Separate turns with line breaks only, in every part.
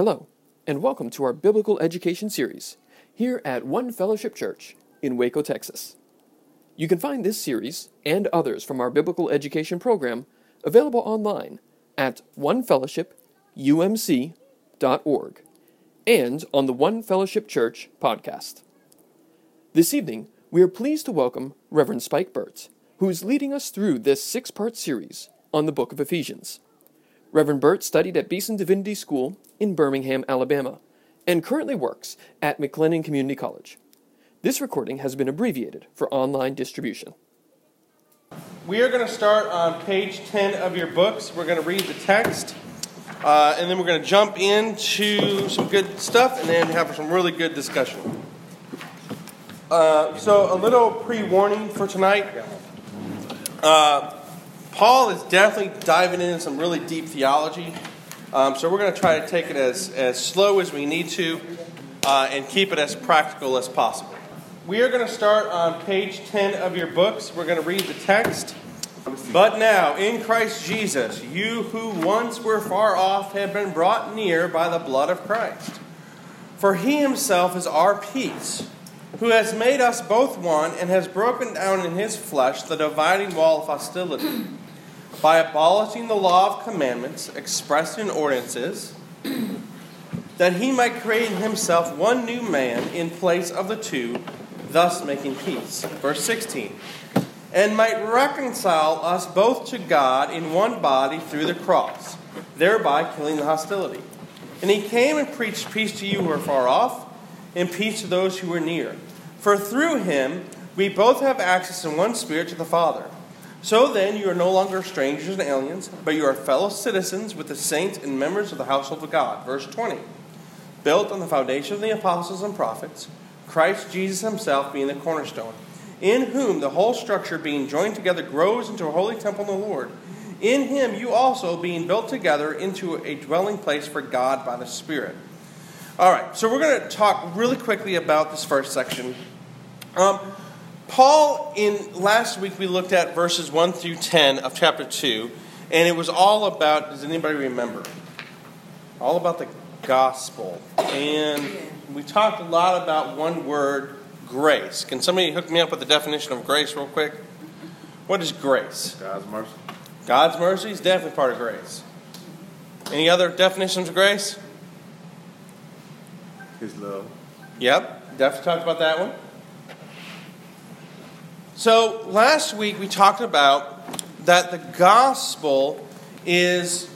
Hello, and welcome to our Biblical Education series here at One Fellowship Church in Waco, Texas. You can find this series and others from our Biblical Education program available online at onefellowshipumc.org and on the One Fellowship Church podcast. This evening, we are pleased to welcome Reverend Spike Burt, who is leading us through this six part series on the book of Ephesians. Reverend Burt studied at Beeson Divinity School in Birmingham, Alabama, and currently works at McLennan Community College. This recording has been abbreviated for online distribution.
We are going to start on page 10 of your books. We're going to read the text, uh, and then we're going to jump into some good stuff and then have some really good discussion. Uh, so, a little pre warning for tonight. Uh, Paul is definitely diving into some really deep theology. Um, so we're going to try to take it as, as slow as we need to uh, and keep it as practical as possible. We are going to start on page 10 of your books. We're going to read the text. But now, in Christ Jesus, you who once were far off have been brought near by the blood of Christ. For he himself is our peace, who has made us both one and has broken down in his flesh the dividing wall of hostility by abolishing the law of commandments expressed in ordinances, that he might create in himself one new man in place of the two, thus making peace. Verse 16. And might reconcile us both to God in one body through the cross, thereby killing the hostility. And he came and preached peace to you who are far off, and peace to those who are near. For through him we both have access in one spirit to the Father. So then, you are no longer strangers and aliens, but you are fellow citizens with the saints and members of the household of God. Verse 20. Built on the foundation of the apostles and prophets, Christ Jesus himself being the cornerstone, in whom the whole structure being joined together grows into a holy temple in the Lord. In him you also being built together into a dwelling place for God by the Spirit. All right, so we're going to talk really quickly about this first section. Um, Paul, in last week we looked at verses 1 through 10 of chapter 2, and it was all about, does anybody remember? All about the gospel. And we talked a lot about one word, grace. Can somebody hook me up with the definition of grace real quick? What is grace?
God's mercy.
God's mercy is definitely part of grace. Any other definitions of grace?
His love.
Yep, definitely talked about that one. So last week we talked about that the gospel is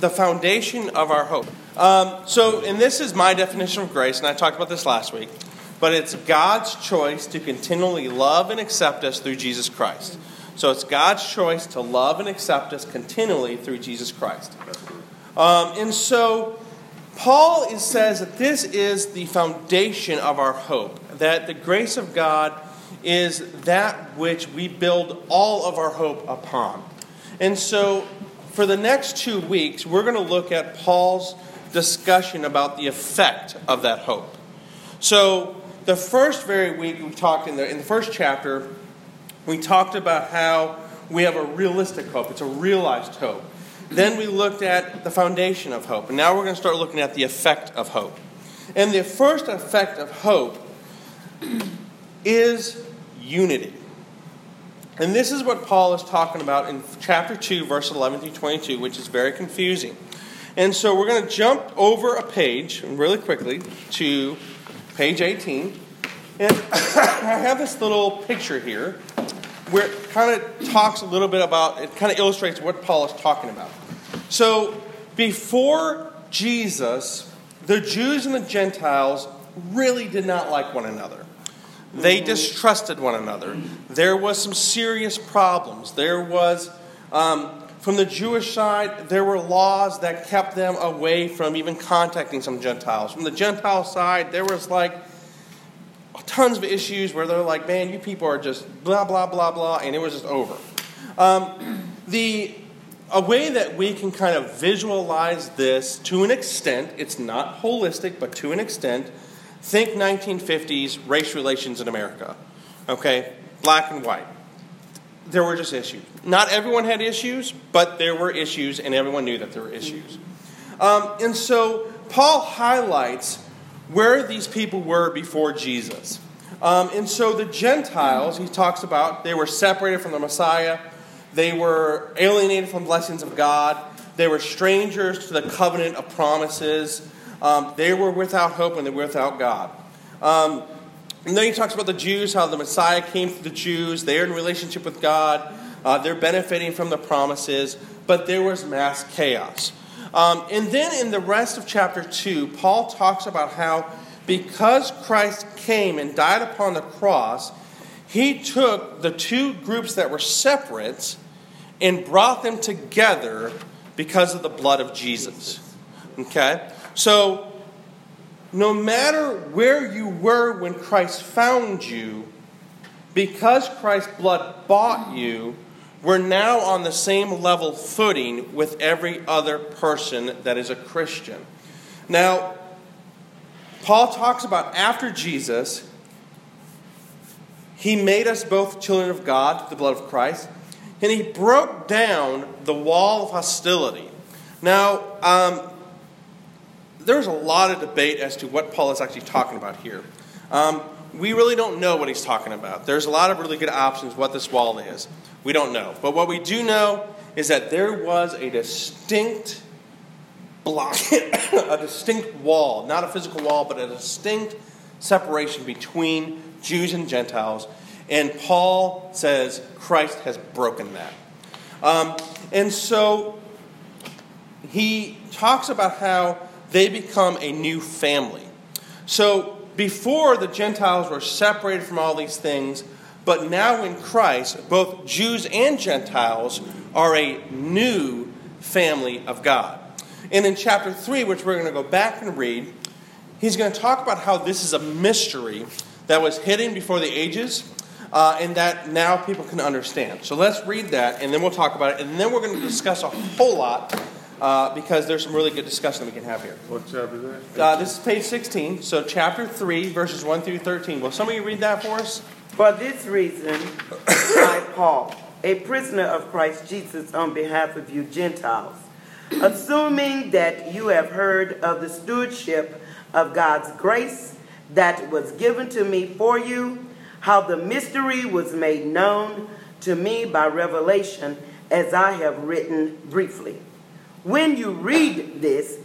the foundation of our hope. Um, so, and this is my definition of grace, and I talked about this last week, but it's God's choice to continually love and accept us through Jesus Christ. So it's God's choice to love and accept us continually through Jesus Christ. Um, and so Paul is, says that this is the foundation of our hope, that the grace of God is that which we build all of our hope upon. And so, for the next two weeks, we're going to look at Paul's discussion about the effect of that hope. So, the first very week we talked in the, in the first chapter, we talked about how we have a realistic hope, it's a realized hope. Then we looked at the foundation of hope. And now we're going to start looking at the effect of hope. And the first effect of hope is unity. And this is what Paul is talking about in chapter 2, verse 11 through 22, which is very confusing. And so we're going to jump over a page really quickly to page 18. And I have this little picture here where it kind of talks a little bit about, it kind of illustrates what Paul is talking about. So before Jesus, the Jews and the Gentiles really did not like one another. They distrusted one another. There was some serious problems. There was, um, from the Jewish side, there were laws that kept them away from even contacting some Gentiles. From the Gentile side, there was like tons of issues where they're like, man, you people are just blah, blah, blah, blah, and it was just over. Um, the a way that we can kind of visualize this to an extent, it's not holistic, but to an extent, Think 1950s race relations in America. Okay? Black and white. There were just issues. Not everyone had issues, but there were issues, and everyone knew that there were issues. Um, and so Paul highlights where these people were before Jesus. Um, and so the Gentiles, he talks about, they were separated from the Messiah, they were alienated from blessings of God, they were strangers to the covenant of promises, um, they were without hope and they were without God. Um, and then he talks about the Jews, how the Messiah came to the Jews, they're in relationship with God, uh, they're benefiting from the promises, but there was mass chaos. Um, and then in the rest of chapter 2, Paul talks about how because Christ came and died upon the cross, he took the two groups that were separate and brought them together because of the blood of Jesus. Okay? So, no matter where you were when Christ found you, because Christ's blood bought you, we're now on the same level footing with every other person that is a Christian. Now, Paul talks about after Jesus, he made us both children of God the blood of Christ, and he broke down the wall of hostility. Now, um, there's a lot of debate as to what Paul is actually talking about here. Um, we really don't know what he's talking about. There's a lot of really good options what this wall is. We don't know. But what we do know is that there was a distinct block, a distinct wall, not a physical wall, but a distinct separation between Jews and Gentiles. And Paul says Christ has broken that. Um, and so he talks about how they become a new family. So before the Gentiles were separated from all these things, but now in Christ, both Jews and Gentiles are a new family of God. And in chapter 3, which we're going to go back and read, he's going to talk about how this is a mystery that was hidden before the ages uh, and that now people can understand. So let's read that and then we'll talk about it. And then we're going to discuss a whole lot uh, because there's some really good discussion that we can have here.
What chapter is that?
Uh, this is page 16, so chapter 3, verses 1 through 13. Will somebody read that for us?
For this reason, I, Paul, a prisoner of Christ Jesus on behalf of you Gentiles, assuming that you have heard of the stewardship of God's grace that was given to me for you, how the mystery was made known to me by revelation, as I have written briefly. When you read this,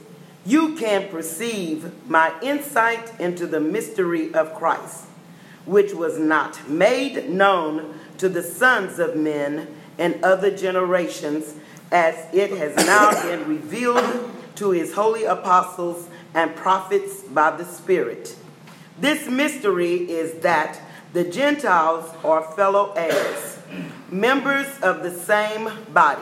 you can perceive my insight into the mystery of Christ which was not made known to the sons of men and other generations, as it has now been revealed to his holy apostles and prophets by the Spirit. This mystery is that the Gentiles are fellow heirs, members of the same body,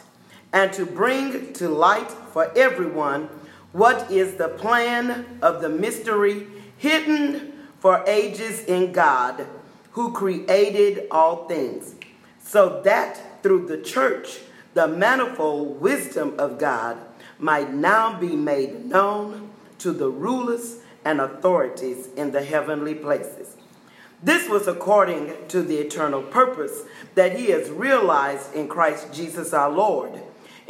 and to bring to light for everyone what is the plan of the mystery hidden for ages in God, who created all things, so that through the church the manifold wisdom of God might now be made known to the rulers and authorities in the heavenly places. This was according to the eternal purpose that he has realized in Christ Jesus our Lord,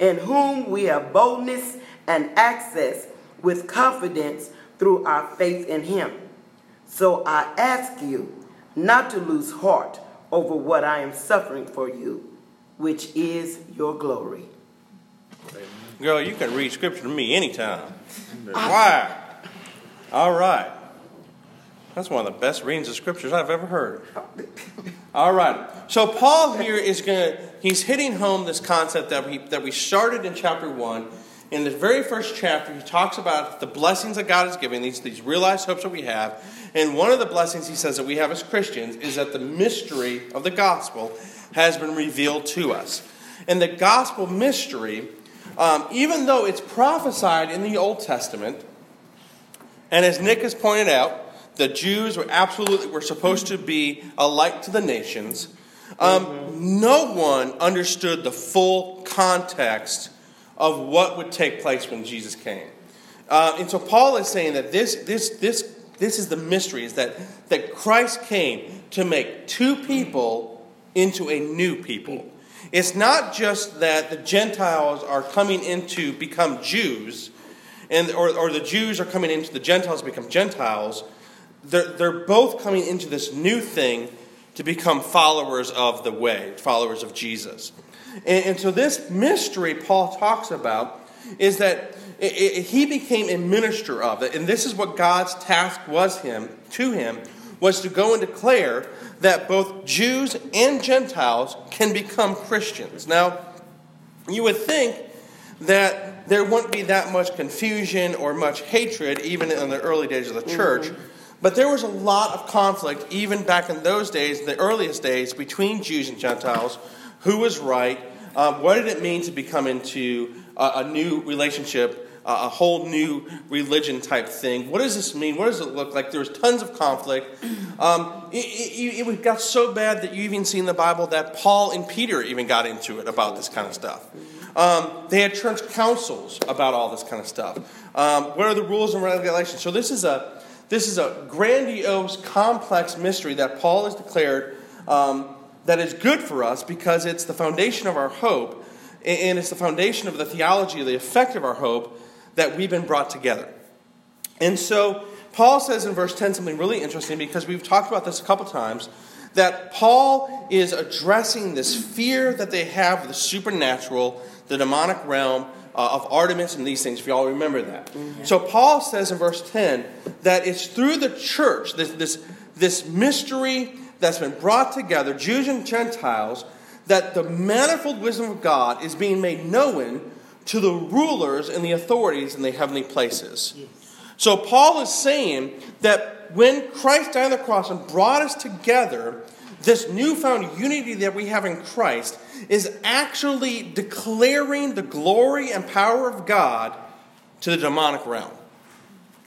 in whom we have boldness and access with confidence through our faith in him. So I ask you not to lose heart over what I am suffering for you, which is your glory.
Girl, you can read scripture to me anytime. Why? All right. That's one of the best readings of scriptures I've ever heard. All right. So Paul here is going to he's hitting home this concept that we that we started in chapter 1 in the very first chapter, he talks about the blessings that God has given, these, these realized hopes that we have. And one of the blessings he says that we have as Christians is that the mystery of the gospel has been revealed to us. And the gospel mystery, um, even though it's prophesied in the Old Testament, And as Nick has pointed out, the Jews were absolutely were supposed to be a light to the nations. Um, mm-hmm. No one understood the full context of what would take place when Jesus came. Uh, and so Paul is saying that this, this, this, this is the mystery, is that, that Christ came to make two people into a new people. It's not just that the Gentiles are coming in to become Jews, and, or, or the Jews are coming into the Gentiles to become Gentiles. They're, they're both coming into this new thing to become followers of the way, followers of Jesus. And, and so, this mystery Paul talks about is that it, it, he became a minister of it, and this is what God's task was him to him was to go and declare that both Jews and Gentiles can become Christians. Now, you would think that there wouldn't be that much confusion or much hatred even in the early days of the church. Mm-hmm. But there was a lot of conflict, even back in those days, the earliest days, between Jews and Gentiles. Who was right? Um, what did it mean to become into a, a new relationship a whole new religion type thing. What does this mean? What does it look like? There was tons of conflict. Um, it, it, it, got so bad that you even see in the Bible that Paul and Peter even got into it about this kind of stuff. Um, they had church councils about all this kind of stuff. Um, what are the rules and regulations? So this is a this is a grandiose, complex mystery that Paul has declared um, that is good for us because it's the foundation of our hope and it's the foundation of the theology the effect of our hope that we've been brought together. And so Paul says in verse 10 something really interesting because we've talked about this a couple times that Paul is addressing this fear that they have of the supernatural, the demonic realm uh, of Artemis and these things, if you all remember that. Mm-hmm. So Paul says in verse 10 that it's through the church, this, this, this mystery that's been brought together, Jews and Gentiles, that the manifold wisdom of God is being made known to the rulers and the authorities in the heavenly places. So Paul is saying that when Christ died on the cross and brought us together, this newfound unity that we have in Christ is actually declaring the glory and power of God to the demonic realm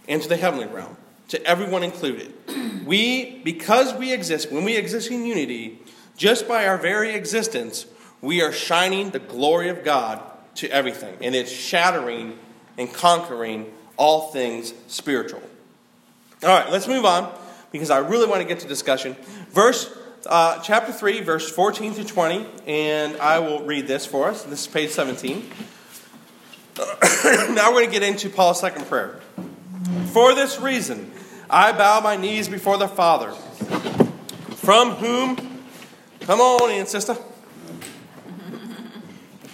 and to the heavenly realm, to everyone included. We, because we exist, when we exist in unity, just by our very existence, we are shining the glory of God to everything, and it's shattering and conquering all things spiritual. All right, let's move on because I really want to get to discussion. Verse uh, chapter 3, verse 14 through 20, and I will read this for us. This is page 17. now we're going to get into Paul's second prayer. For this reason, I bow my knees before the Father, from whom, come on in, sister.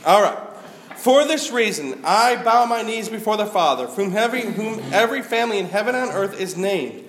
All right. For this reason, I bow my knees before the Father, from every, whom every family in heaven and earth is named,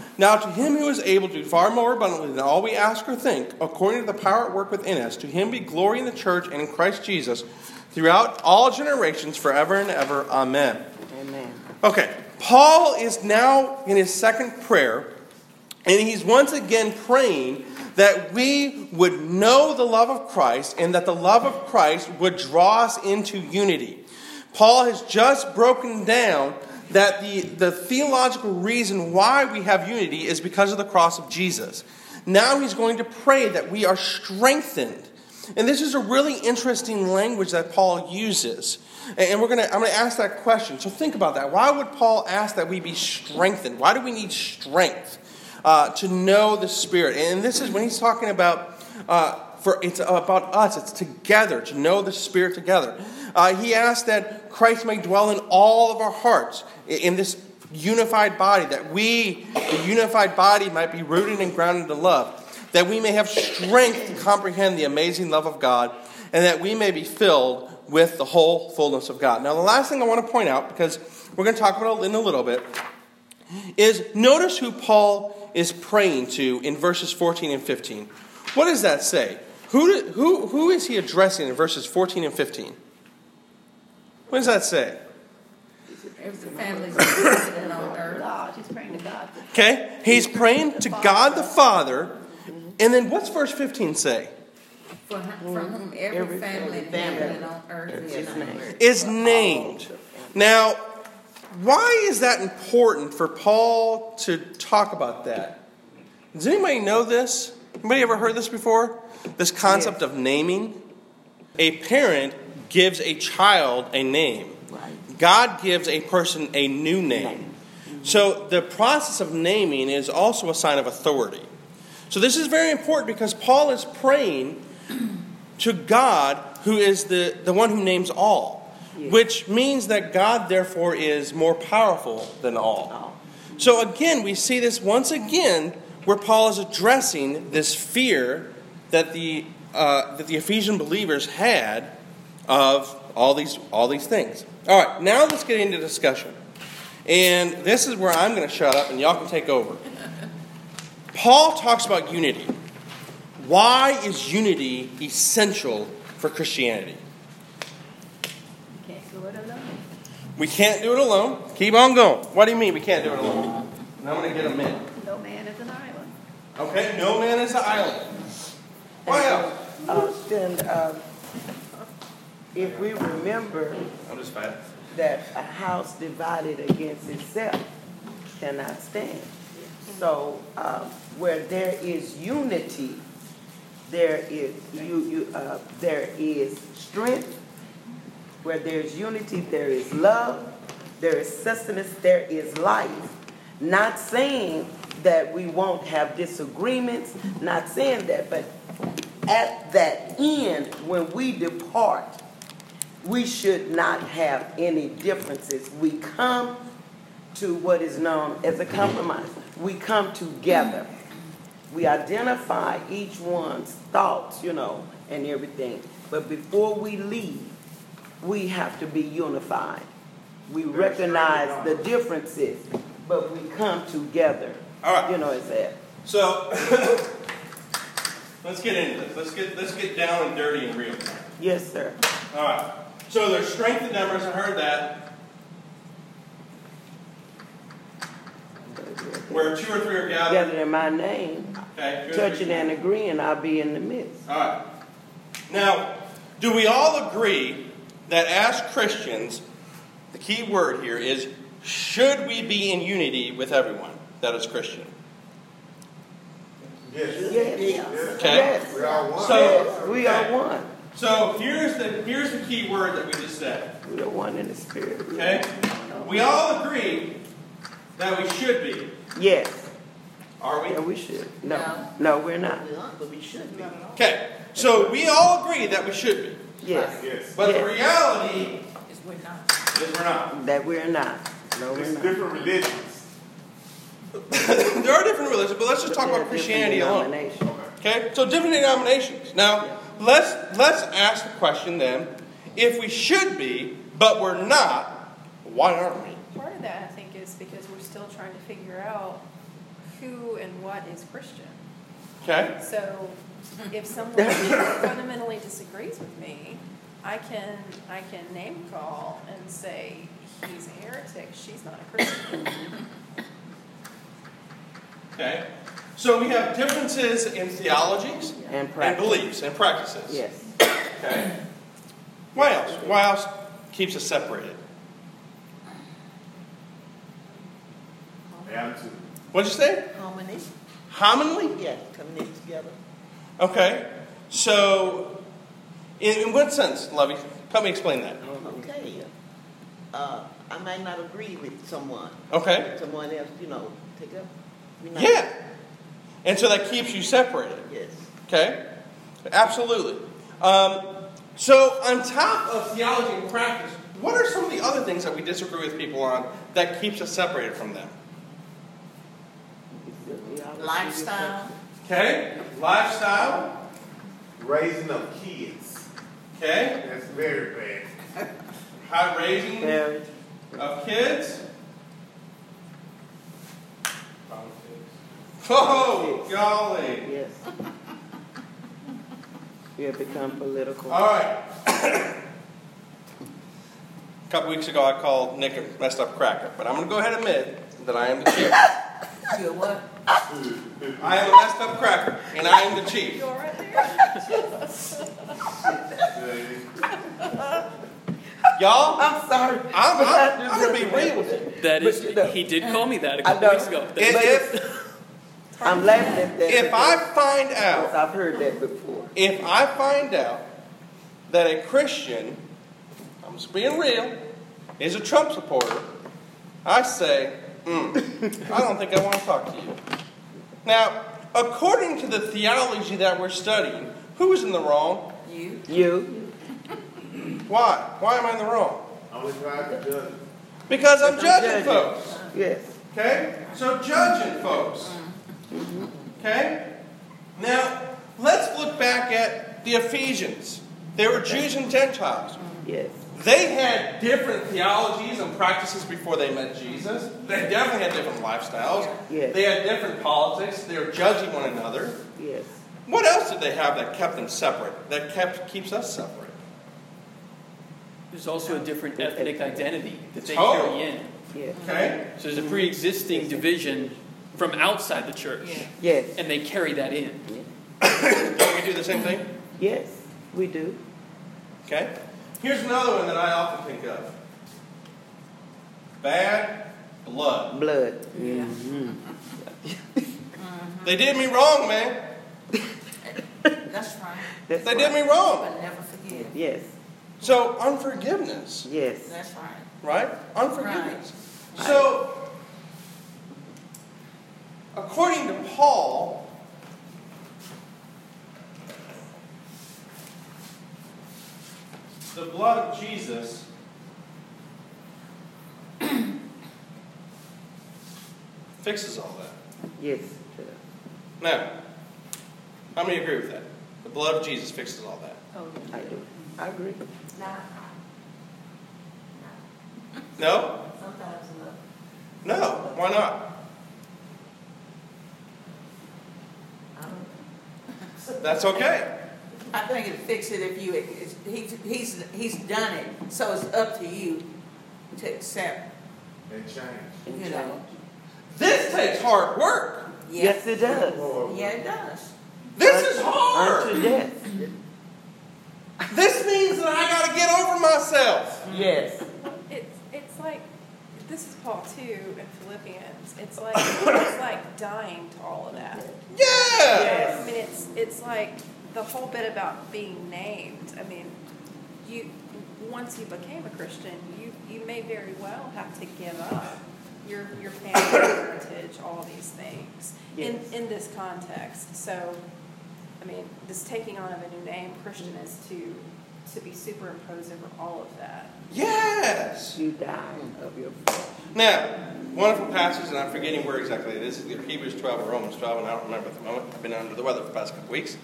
Now, to him who is able to do far more abundantly than all we ask or think, according to the power at work within us, to him be glory in the church and in Christ Jesus throughout all generations, forever and ever. Amen. Amen. Okay, Paul is now in his second prayer, and he's once again praying that we would know the love of Christ and that the love of Christ would draw us into unity. Paul has just broken down that the, the theological reason why we have unity is because of the cross of Jesus. Now he's going to pray that we are strengthened. And this is a really interesting language that Paul uses. And we're gonna, I'm going to ask that question. So think about that. Why would Paul ask that we be strengthened? Why do we need strength uh, to know the Spirit? And this is when he's talking about, uh, for it's about us, it's together, to know the Spirit together. Uh, he asks that Christ may dwell in all of our hearts, in this unified body, that we, the unified body, might be rooted and grounded in love, that we may have strength to comprehend the amazing love of God, and that we may be filled with the whole fullness of God. Now, the last thing I want to point out, because we're going to talk about it in a little bit, is notice who Paul is praying to in verses 14 and 15. What does that say? Who, who, who is he addressing in verses 14 and 15? What does that say?
Every family's represented on earth.
He's praying to God.
Okay, he's praying to God the Father. And then what's verse 15 say?
For From whom every
Every
family in heaven and on earth is named.
Is named. Now, why is that important for Paul to talk about that? Does anybody know this? Anybody ever heard this before? This concept of naming? A parent gives a child a name.
Right.
God gives a person a new name. So the process of naming is also a sign of authority. So this is very important because Paul is praying to God, who is the, the one who names all, which means that God, therefore, is more powerful than all. So again, we see this once again where Paul is addressing this fear that the, uh, that the Ephesian believers had of all these, all these things. All right, now let's get into discussion. And this is where I'm going to shut up and y'all can take over. Paul talks about unity. Why is unity essential for Christianity?
You can't do it alone.
We can't do it alone. Keep on going. What do you mean we can't do it alone? And I'm going to get a minute.
No man is an island.
Okay, no man is an island. What else?
Uh, then, uh, if we remember
I'm just fat.
that a house divided against itself cannot stand. So, um, where there is unity, there is you, you uh, there is strength. Where there's unity, there is love, there is sustenance, there is life. Not saying that we won't have disagreements, not saying that, but at that end, when we depart, we should not have any differences. We come to what is known as a compromise. We come together. We identify each one's thoughts, you know, and everything. But before we leave, we have to be unified. We recognize the differences, but we come together.
All right.
You know, it's that.
So let's get into this. Let's get let's get down and dirty and real.
Yes, sir.
All right. So there's strength in numbers. I heard that. Where two or three are gathered.
Gathered in my name,
Okay. two or three-
touching and agreeing, I'll be in the midst.
All right. Now, do we all agree that as Christians, the key word here is should we be in unity with everyone that is Christian?
Yes.
Yes.
Okay.
Yes.
We are one.
So-
Yes, we are one.
So here's the here's the key word that we just said.
We are one in the spirit.
Okay? We all agree that we should be.
Yes.
Are we?
Yeah, we should. No.
No.
No, we're not.
But we should be.
Okay. So we all agree that we should be.
Yes.
Yes.
But the reality
Is we're not.
is we're not.
That we're not. No, we're
It's
not.
different religions.
there are different religions, but let's just talk about Christianity alone.
denominations.
Okay, so different denominations. Now, let's let's ask the question then: If we should be, but we're not, why aren't we?
Part of that, I think, is because we're still trying to figure out who and what is Christian.
Okay,
So if someone fundamentally disagrees with me, I can, I can name call and say, he's a heretic, she's not a Christian.
okay. So we have differences in theologies
And
and beliefs and practices.
Yes.
Okay. What else? What else keeps us separated?
Attitude.
What'd you say?
Harmony.
Commonly?
Yes, coming together.
Okay. So, in, in what sense, Lovey? Help me explain that.
Okay. Uh, I might not agree with someone.
Okay.
Someone else, you know, take up. not-
Yeah. And so that keeps you separated.
Yes.
Okay? Absolutely. Um, so, on top of theology and practice, what are some of the other things that we disagree with people on that keeps us separated from them?
Lifestyle.
Okay? Lifestyle.
Raising of kids.
Okay?
That's very bad.
How raising
Marriage.
of kids. Oh, golly.
Yes. You have become political.
All right. a couple weeks ago, I called Nick a messed up cracker, but I'm going to go ahead and admit that I am the chief.
You what?
I am a messed up cracker, and I am the chief.
You all right there?
Y'all,
I'm sorry.
I'm, I'm, I'm going to be real with you.
That is,
But, you know,
he did call me that a couple
know.
weeks ago.
If, if,
I'm laughing at that.
if I find out,
I've heard that before.
if I find out that a Christian, I'm just being real, is a Trump supporter, I say, mm, I don't think I want to talk to you. Now, according to the theology that we're studying, who is in the wrong?
You?
You?
Why? Why am I in the wrong?
Only try to judge.
Because I'm
I'm
judging
judging.
folks.
Yes.
Okay? So judging folks. Okay? Now, let's look back at the Ephesians. They were Jews and Gentiles.
Yes.
They had different theologies and practices before they met Jesus. They definitely had different lifestyles.
Yes.
They had different politics. They were judging one another.
Yes.
What else did they have that kept them separate? That kept keeps us separate?
There's also a different ethnic identity that they carry in.
Yes.
Okay?
So there's a pre-existing division from outside the church,
Yeah.
Yes.
and they carry that in.
Don't we do the same thing?
Yes. We do.
Okay? Here's another one that I often think of bad blood.
Blood.
Yeah.
They did me wrong, man.
That's right.
That's
They
right.
did me wrong.
But never forget.
Yes.
So, unforgiveness,
Yes.
That's right.
right? Unforgiveness. So, according to Paul, the blood of Jesus fixes all that.
Yes.
Now, how many agree with that? The blood of Jesus fixes all that.
Oh, I do. I agree.
Nah,
No?
sometimes enough.
No. Why not?
I don't
That's okay.
I think it'd fix it if you, it's- he's, he's, he's done it, so it's up to you to accept,
And change.
you know.
This takes hard work.
Yes, it does.
Yeah, it does.
This is hard.
Unto death.
This means that I got to get over myself.
Yes.
It's it's like this is Paul too in Philippians. It's like it's like dying to all of that.
Yeah.
I mean, it's it's like the whole bit about being named. I mean, you once you became a Christian, you you may very well have to give up your your family heritage, all these things in
Yes.
in this context. So, I mean, this taking on of a new name, Christian, is to to be superimposed over all of that.
Yes.
You die of your flesh.
Now, wonderful passage, and I'm forgetting where exactly it is. It's either Hebrews 12 or Romans 12, and I don't remember at the moment. I've been under the weather for the past couple weeks.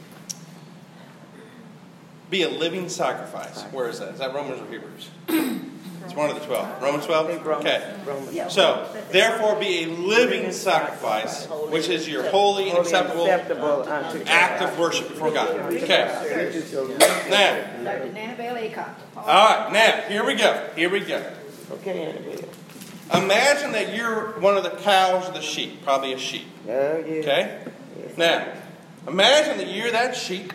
Be a living sacrifice. Where is that? Is that Romans or Hebrews? It's one of the 12. Romans 12? Okay.
Romans.
So, therefore, be a living sacrifice, which is your holy and acceptable
acceptable unto God.
act of worship before God. Okay.
Which is your
Now,
Dr. Annabelle Acock.
all right. Now, here we go. Here we go.
Okay, Annabelle.
Imagine that you're one of the cows or the sheep, probably a sheep.
Oh, yeah.
Okay? Now, imagine that you're that sheep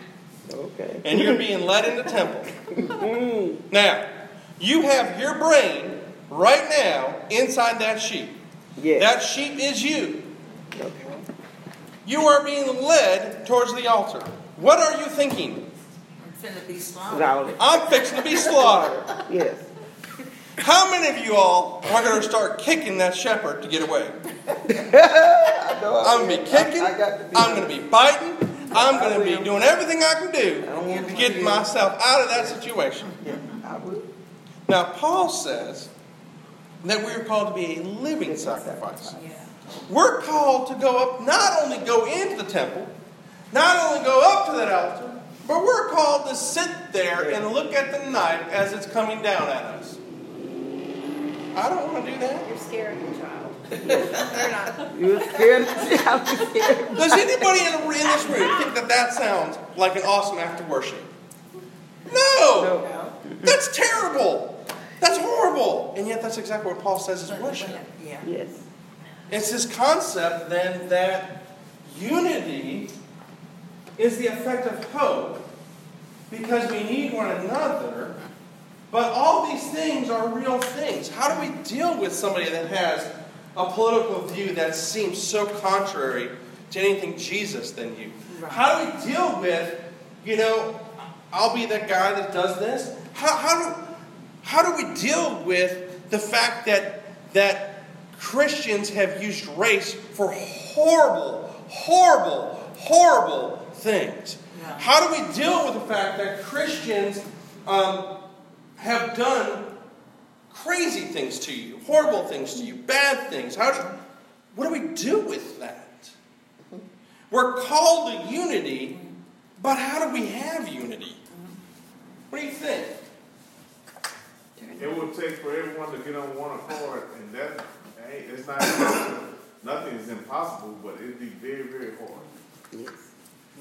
Okay.
and you're being led into the temple. Hmm. Now, you have your brain right now inside that sheep.
Yes.
That sheep is you.
Okay.
You are being led towards the altar. What are you thinking?
I'm finna be slaughtered.
I'm fixing to be slaughtered.
Yes.
How many of you all are going to start kicking that shepherd to get away?
I
I'm going to be kicking.
I, I
I'm going to be biting. I'm going to be doing everything I can do
don't
to
to
get myself out of that situation.
Yeah, I would.
Now, Paul says that we're called to be a living sacrifice.
Yeah.
We're called to go up, not only go into the temple, not only go up to that altar, but we're called to sit there and look at the knife as it's coming down at us. I don't want to do that.
You're scaring your child. They're not.
You're scared. I was scared.
Does anybody in, the, in this room think that that sounds like an awesome act of worship? No!
No.
That's terrible. That's horrible. And yet, that's exactly what Paul says is worship.
Yeah.
Yes.
It's this concept then that unity is the effect of hope because we need one another, but all these things are real things. How do we deal with somebody that has a political view that seems so contrary to anything Jesus than you? How do we deal with, you know, I'll be that guy that does this? How, how, do, how do we deal with the fact that, that Christians have used race for horrible, horrible, horrible things?
Yeah.
How do we deal with the fact that Christians um, have done crazy things to you, horrible things to you, bad things? How do, what do we do with that? We're called to unity, but how do we have unity? What do you think?
It would take for everyone to get on one accord, and that, hey, it's not, nothing is impossible, but it'd be very, very hard.
Yes.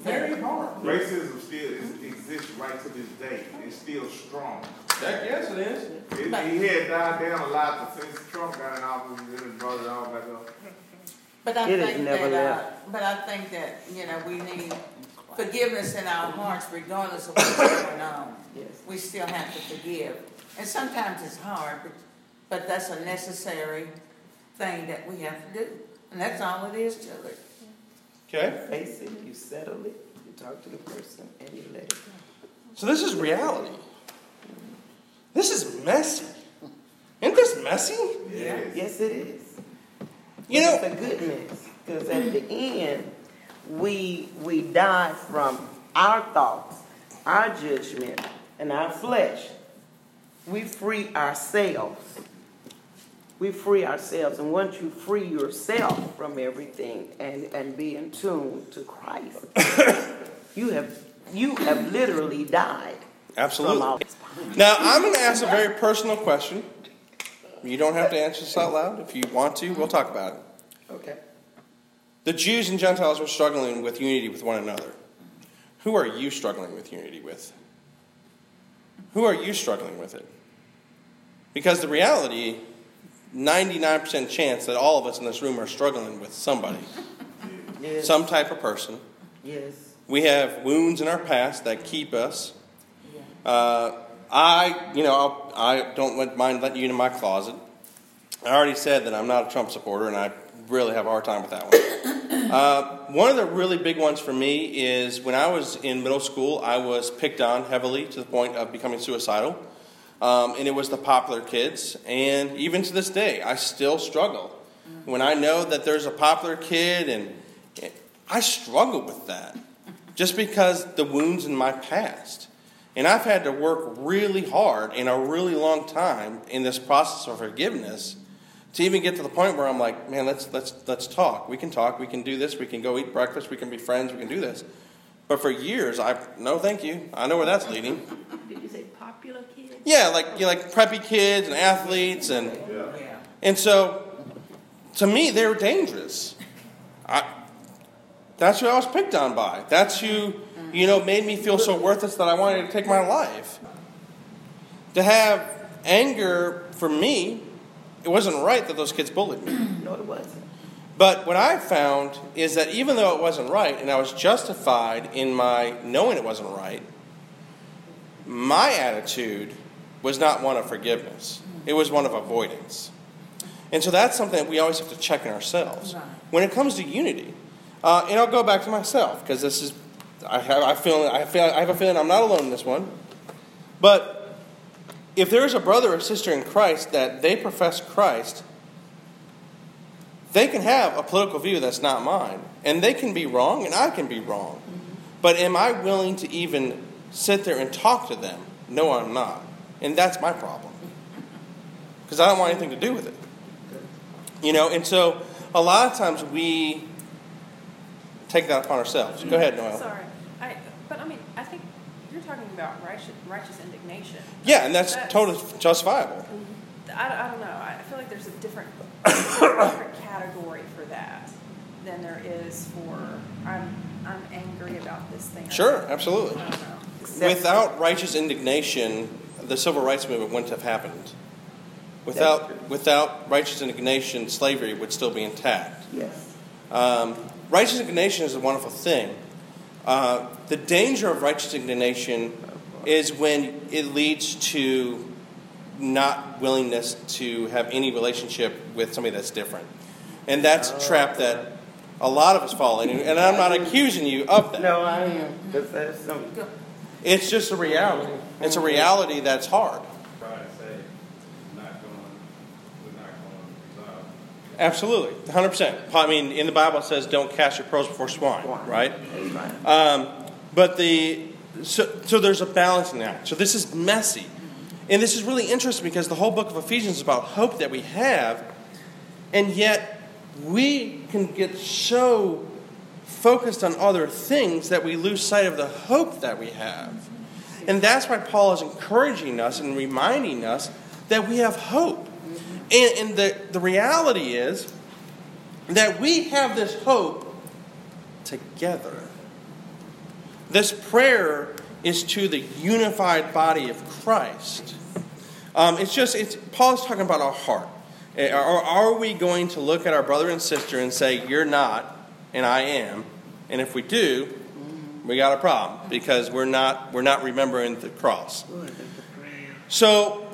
Very hard.
Racism still is, exists right to this day. It's still strong.
Heck, yes, it is.
It, he had died down a lot, but since Trump got in office, then it brought it all back up.
But I
It has
think
never
that, uh,
left.
but I think that, you know, we need forgiveness in our hearts regardless of what's going on.
Yes.
We still have to forgive. And sometimes it's hard, but, but that's a necessary thing that we have to do. And that's all it is to it.
Okay?
Face it, you settle it, you talk to the person, and you let it go.
So this is reality. This is messy. Isn't this messy?
Yeah.
Yes, it is.
You know,
it's a good mess because at the end, we we die from our thoughts, our judgment, and our flesh. We free ourselves. We free ourselves, and once you free yourself from everything and and be in tune to Christ, you have you have literally died from
absolutely. Now, I'm going to ask a very personal question. You don't have to answer this out loud. If you want to, we'll talk about it.
Okay.
The Jews and Gentiles were struggling with unity with one another. Who are you struggling with unity with? Who are you struggling with it? Because the reality, 99% chance that all of us in this room are struggling with somebody,
Yes.
some type of person.
Yes.
We have wounds in our past that keep us. Uh, I, you know, I'll, I don't mind letting you into my closet. I already said that I'm not a Trump supporter, and I really have a hard time with that one. Uh, one of the really big ones for me is when I was in middle school, I was picked on heavily to the point of becoming suicidal. Um, and it was the popular kids. And even to this day, I still struggle. When I know that there's a popular kid, and I struggle with that just because the wounds in my past. And I've had to work really hard in a really long time in this process of forgiveness to even get to the point where I'm like, man, let's let's let's talk. We can talk. We can do this. We can go eat breakfast. We can be friends. We can do this. But for years, I no, thank you. I know where that's leading.
Did you say popular kids?
Yeah, like you know, like preppy kids and athletes, and
Yeah.
and so to me, they were dangerous. I, that's who I was picked on by. That's who you know made me feel so worthless that I wanted to take my life. To have anger for me, it wasn't right that those kids bullied me.
No, it wasn't.
But what I found is that even though it wasn't right, and I was justified in my knowing it wasn't right, my attitude was not one of forgiveness. It was one of avoidance. And so that's something that we always have to check in ourselves. When it comes to unity, uh, and I'll go back to myself because this is, I have, I feel, I feel, I have a feeling I'm not alone in this one. But if there is a brother or sister in Christ that they profess Christ, they can have a political view that's not mine, and they can be wrong, and I can be wrong. But am I willing to even sit there and talk to them? No, I'm not, and that's my problem because I don't want anything to do with it. You know, and so a lot of times we take that upon ourselves. Go ahead, Noel.
Sorry, I, but I mean, I think you're talking about righteous, righteous indignation.
Yeah, and that's
That's-
totally justifiable.
I, I don't know, I feel like there's a different, different category for that than there is for, I'm, I'm angry about this thing.
Sure, absolutely.
I don't know.
without righteous indignation, the civil rights movement wouldn't have happened. Without, without righteous indignation, slavery would still be intact.
Yes.
Um, righteous indignation is a wonderful thing. Uh, the danger of righteous indignation is when it leads to not willingness to have any relationship with somebody that's different. And that's a trap that a lot of us fall in. And I'm not accusing you of that.
No, I am. Because that's something.
It's just a reality. It's a reality that's hard.
Try to say, not going, we're not going to resolve.
Absolutely, 100%. I mean, in the Bible it says, don't cast your pearls before swine, right?
That's right.
Um, but the so, so there's a balancing act. So this is messy, and this is really interesting because the whole book of Ephesians is about hope that we have, and yet we can get so focused on other things that we lose sight of the hope that we have, and that's why Paul is encouraging us and reminding us that we have hope, and, and the the reality is that we have this hope together. This prayer is to the unified body of Christ. Um, it's just, it's, Paul's talking about our heart. Eh, Are, are we going to look at our brother and sister and say, You're not, and I am? And if we do, we got a problem because we're not, we're not remembering the cross. So,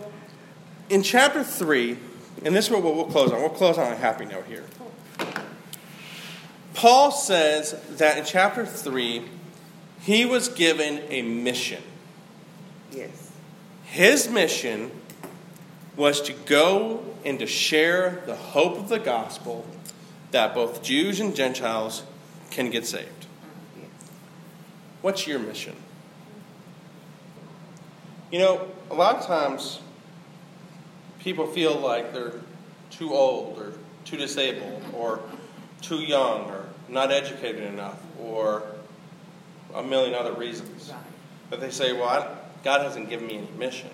in chapter 3, and this is what we'll close on. We'll close on a happy note here. Paul says that in chapter 3, he was given a mission.
Yes.
His mission was to go and to share the hope of the gospel that both Jews and Gentiles can get saved. What's your mission? You know, a lot of times people feel like they're too old or too disabled or too young or not educated enough or a million other reasons. But they say, well, I, God hasn't given me any mission.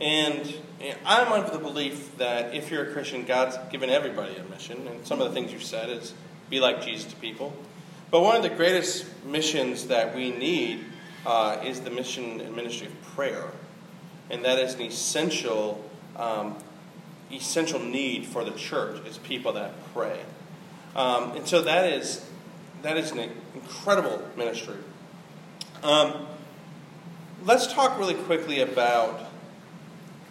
And, I'm of the belief that if you're a Christian, God's given everybody a mission. And some of the things you've said is be like Jesus to people. But one of the greatest missions that we need uh, is the mission and ministry of prayer. And that is an essential, um, essential need for the church is people that pray. Um, and so that is, that is an incredible ministry. Um, let's talk really quickly about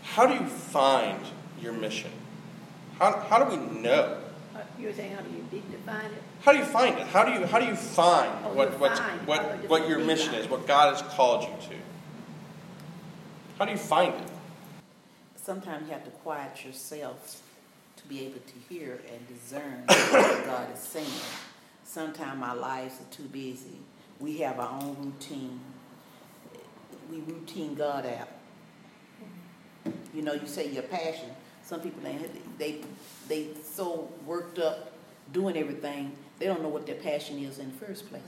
how do you find your mission? How, how do we know?
Uh, You were saying, how do you de- define it?
How do you find it? How do you how do you find
Oh,
what what
Oh,
what your mission is? What God has called you to? How do you find it?
Sometimes you have to quiet yourself to be able to hear and discern what God is saying. Sometimes our lives are too busy. We have our own routine. We routine God out. You know, you say your passion. Some people they they they so worked up doing everything they don't know what their passion is in the first place.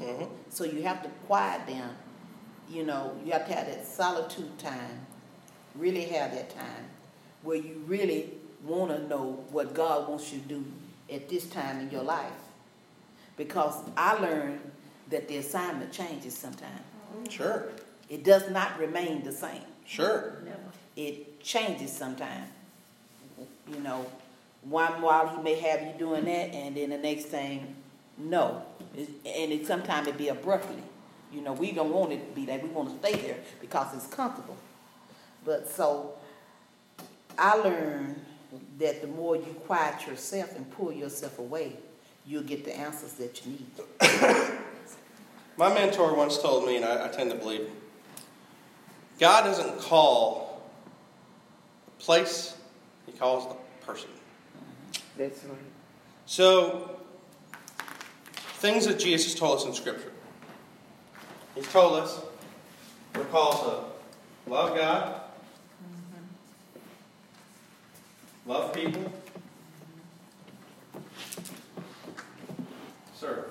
Mhm.
So you have to quiet down. You know, you have to have that solitude time. Really have that time where you really want to know what God wants you to do at this time in your life. Because I learned that the assignment changes sometimes.
Sure,
It does not remain the same.
sure.
Never.
It changes sometimes. You know, one while he may have you doing that, and then the next thing, no. It- And it sometimes it be abruptly. You know, we don't want it to be that. We want to stay there because it's comfortable. But so, I learned that the more you quiet yourself and pull yourself away, you'll get the answers that you need.
My mentor once told me, and I, I tend to believe, God doesn't call the place; He calls the person. Mm-hmm.
That's right.
So, things that Jesus told us in Scripture. He's told us we're called to love God, love people, serve.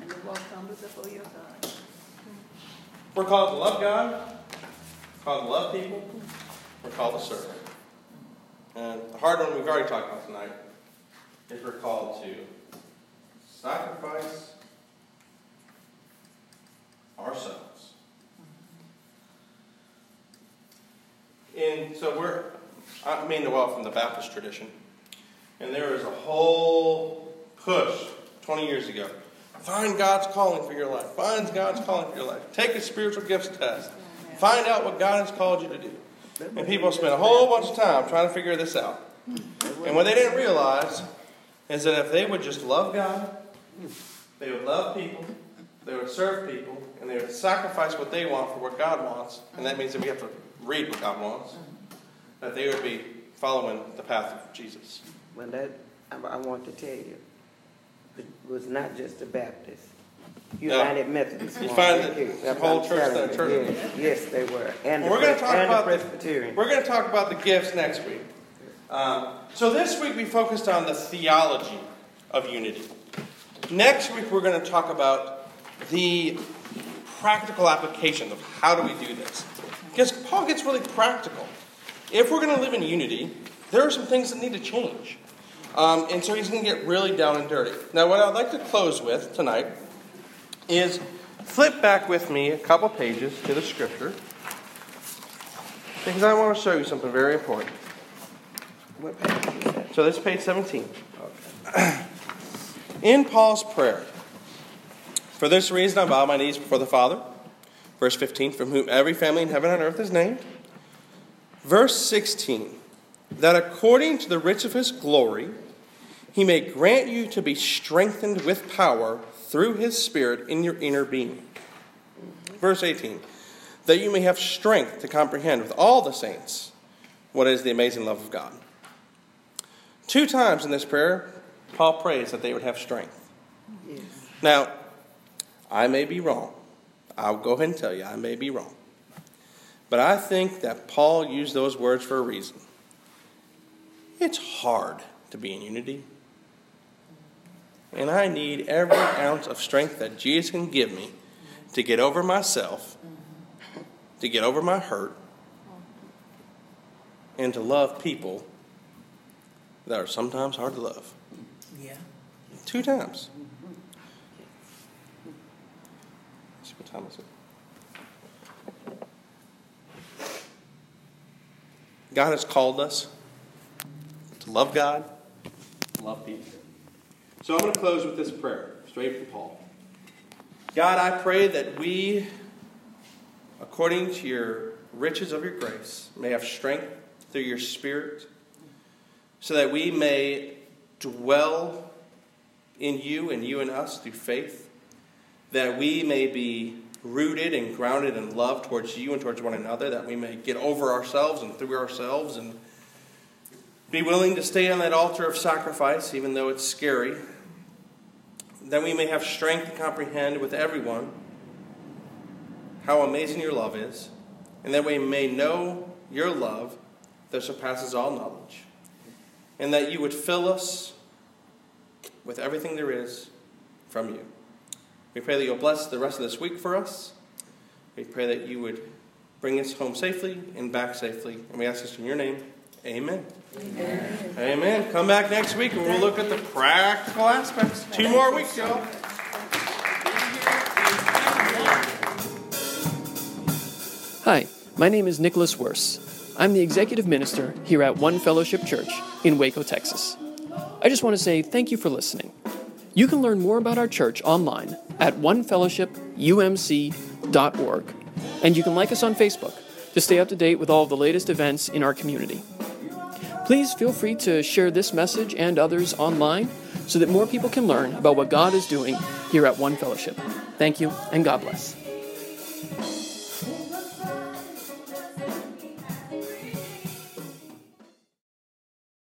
And the walk humbly God.
We're called to love God, We're called to love people, we're called to serve. And the hard one we've already talked about tonight is we're called to sacrifice ourselves And so we're, I mean, well, from the Baptist tradition. And there was a whole push 20 years ago. Find God's calling for your life. Find God's calling for your life. Take a spiritual gifts test. Find out what God has called you to do. And people spend a whole bunch of time trying to figure this out. And what they didn't realize is that if they would just love God, they would love people, they would serve people, and they would sacrifice what they want for what God wants, and that means that we have to read what God wants, that they would be following the path of Jesus.
Well, that, I, I want to tell you, it was not just the Baptists. United Methodist.
You find that the whole church, that church.
Yes, yes, they were. And the
Well, we're going to talk about
the
the,
Presbyterian.
we're going to talk about the gifts next week. Um, so this week we focused on the theology of unity. Next week we're going to talk about the practical application of how do we do this. Because Paul gets really practical. If we're going to live in unity, there are some things that need to change. Um, and so he's going to get really down and dirty. Now, what I'd like to close with tonight is flip back with me a couple pages to the scripture because I want to show you something very important.
What page is that?
So this is page 17. In Paul's prayer, for this reason I bow my knees before the Father. Verse 15, from whom every family in heaven and earth is named. Verse 16, that according to the riches of his glory, he may grant you to be strengthened with power through his Spirit in your inner being. Verse 18, that you may have strength to comprehend with all the saints what is the amazing love of God. Two times in this prayer, Paul prays that they would have strength.
Yes.
Now, I may be wrong. I'll go ahead and tell you, I may be wrong. But I think that Paul used those words for a reason. It's hard to be in unity. And I need every ounce of strength that Jesus can give me to get over myself, to get over my hurt, and to love people that are sometimes hard to love.
Yeah.
Two times. What time is it? God has called us to love God, love people. So I'm going to close with this prayer, straight from Paul. God, I pray that we, according to your riches of your grace, may have strength through your Spirit, so that we may dwell in you and you in us through faith, that we may be rooted and grounded in love towards you and towards one another, that we may get over ourselves and through ourselves and be willing to stay on that altar of sacrifice, even though it's scary, that we may have strength to comprehend with everyone how amazing your love is, and that we may know your love that surpasses all knowledge, and that you would fill us with everything there is from you. We pray that you'll bless the rest of this week for us. We pray that you would bring us home safely and back safely. And we ask this in your name. Amen. Amen. Amen. Come back next week and we'll look at the practical aspects. Two more weeks, y'all.
Hi, my name is Nicholas Wurst. I'm the executive minister here at One Fellowship Church in Waco, Texas. I just want to say thank you for listening. You can learn more about our church online at onefellowshipumc.org, and you can like us on Facebook to stay up to date with all of the latest events in our community. Please feel free to share this message and others online so that more people can learn about what God is doing here at One Fellowship. Thank you, and God bless.